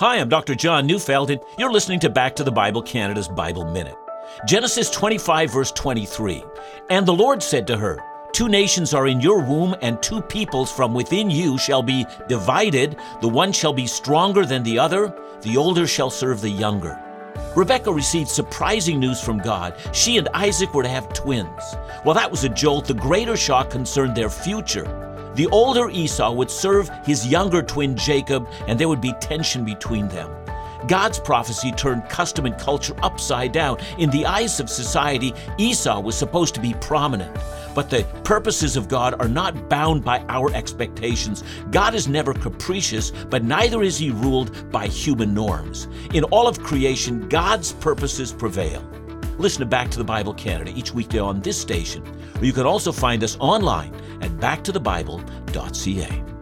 Hi, I'm Dr. John Neufeld, and you're listening to Back to the Bible Canada's Bible Minute. Genesis 25, verse 23. And the Lord said to her, Two nations are in your womb, and two peoples from within you shall be divided. The one shall be stronger than the other, the older shall serve the younger. Rebecca received surprising news from God. She and Isaac were to have twins. While that was a jolt. The greater shock concerned their future. The older Esau would serve his younger twin Jacob, and there would be tension between them. God's prophecy turned custom and culture upside down. In the eyes of society, Esau was supposed to be prominent. But the purposes of God are not bound by our expectations. God is never capricious, but neither is he ruled by human norms. In all of creation, God's purposes prevail. Listen to Back to the Bible Canada each weekday on this station, or you can also find us online at backtothebible.ca.